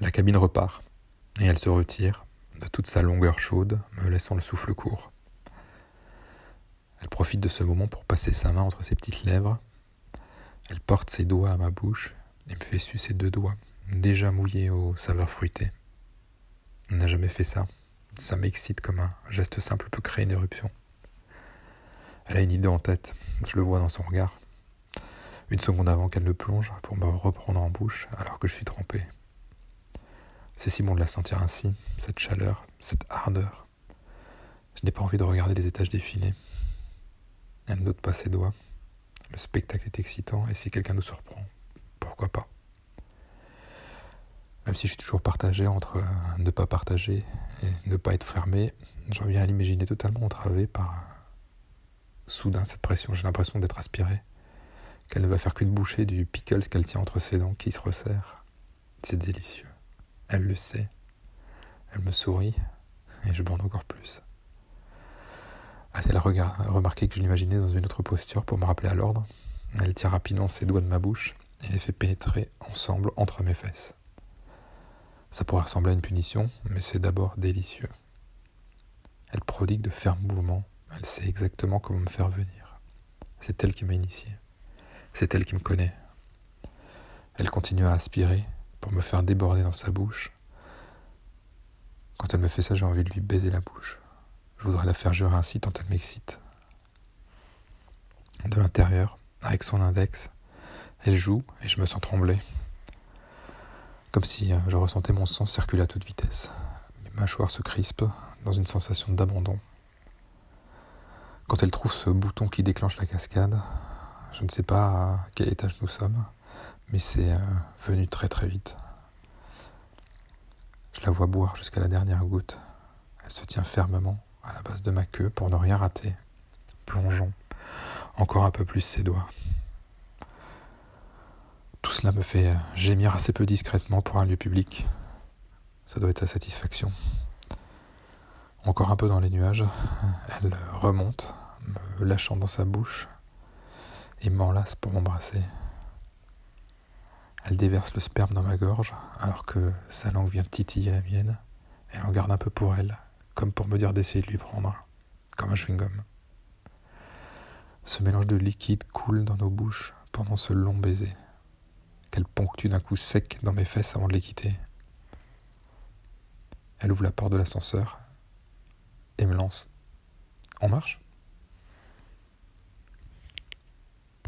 La cabine repart, et elle se retire de toute sa longueur chaude, me laissant le souffle court. Elle profite de ce moment pour passer sa main entre ses petites lèvres. Elle porte ses doigts à ma bouche et me fait sucer deux doigts, déjà mouillés aux saveurs fruitées. On n'a jamais fait ça. Ça m'excite comme un geste simple peut créer une éruption. Elle a une idée en tête, je le vois dans son regard. Une seconde avant qu'elle ne plonge pour me reprendre en bouche alors que je suis trempé. C'est si bon de la sentir ainsi, cette chaleur, cette ardeur. Je n'ai pas envie de regarder les étages défiler. Elle ne note pas ses doigts. Le spectacle est excitant et si quelqu'un nous surprend, pourquoi pas? Même si je suis toujours partagé entre ne pas partager et ne pas être fermé, j'en viens à l'imaginer totalement entravé par soudain cette pression. J'ai l'impression d'être aspiré qu'elle ne va faire qu'une bouchée du pickles qu'elle tient entre ses dents qui se resserre. C'est délicieux. Elle le sait. Elle me sourit et je bande encore plus. A-t-elle remarqué que je l'imaginais dans une autre posture pour me rappeler à l'ordre Elle tire rapidement ses doigts de ma bouche et les fait pénétrer ensemble entre mes fesses. Ça pourrait ressembler à une punition, mais c'est d'abord délicieux. Elle prodigue de fermes mouvements, elle sait exactement comment me faire venir. C'est elle qui m'a initié. C'est elle qui me connaît. Elle continue à aspirer pour me faire déborder dans sa bouche. Quand elle me fait ça, j'ai envie de lui baiser la bouche. Je voudrais la faire jurer ainsi tant elle m'excite. De l'intérieur, avec son index, elle joue et je me sens trembler. Comme si euh, je ressentais mon sang circuler à toute vitesse. Mes mâchoires se crispent dans une sensation d'abandon. Quand elle trouve ce bouton qui déclenche la cascade, je ne sais pas à quel étage nous sommes, mais c'est euh, venu très très vite. Je la vois boire jusqu'à la dernière goutte. Elle se tient fermement à la base de ma queue pour ne rien rater. Plongeons encore un peu plus ses doigts. Tout cela me fait euh, gémir assez peu discrètement pour un lieu public. Ça doit être sa satisfaction. Encore un peu dans les nuages, elle remonte, me lâchant dans sa bouche et m'enlace pour m'embrasser. Elle déverse le sperme dans ma gorge alors que sa langue vient titiller la mienne. Elle en garde un peu pour elle, comme pour me dire d'essayer de lui prendre, comme un chewing-gum. Ce mélange de liquide coule dans nos bouches pendant ce long baiser, qu'elle ponctue d'un coup sec dans mes fesses avant de les quitter. Elle ouvre la porte de l'ascenseur et me lance. En marche?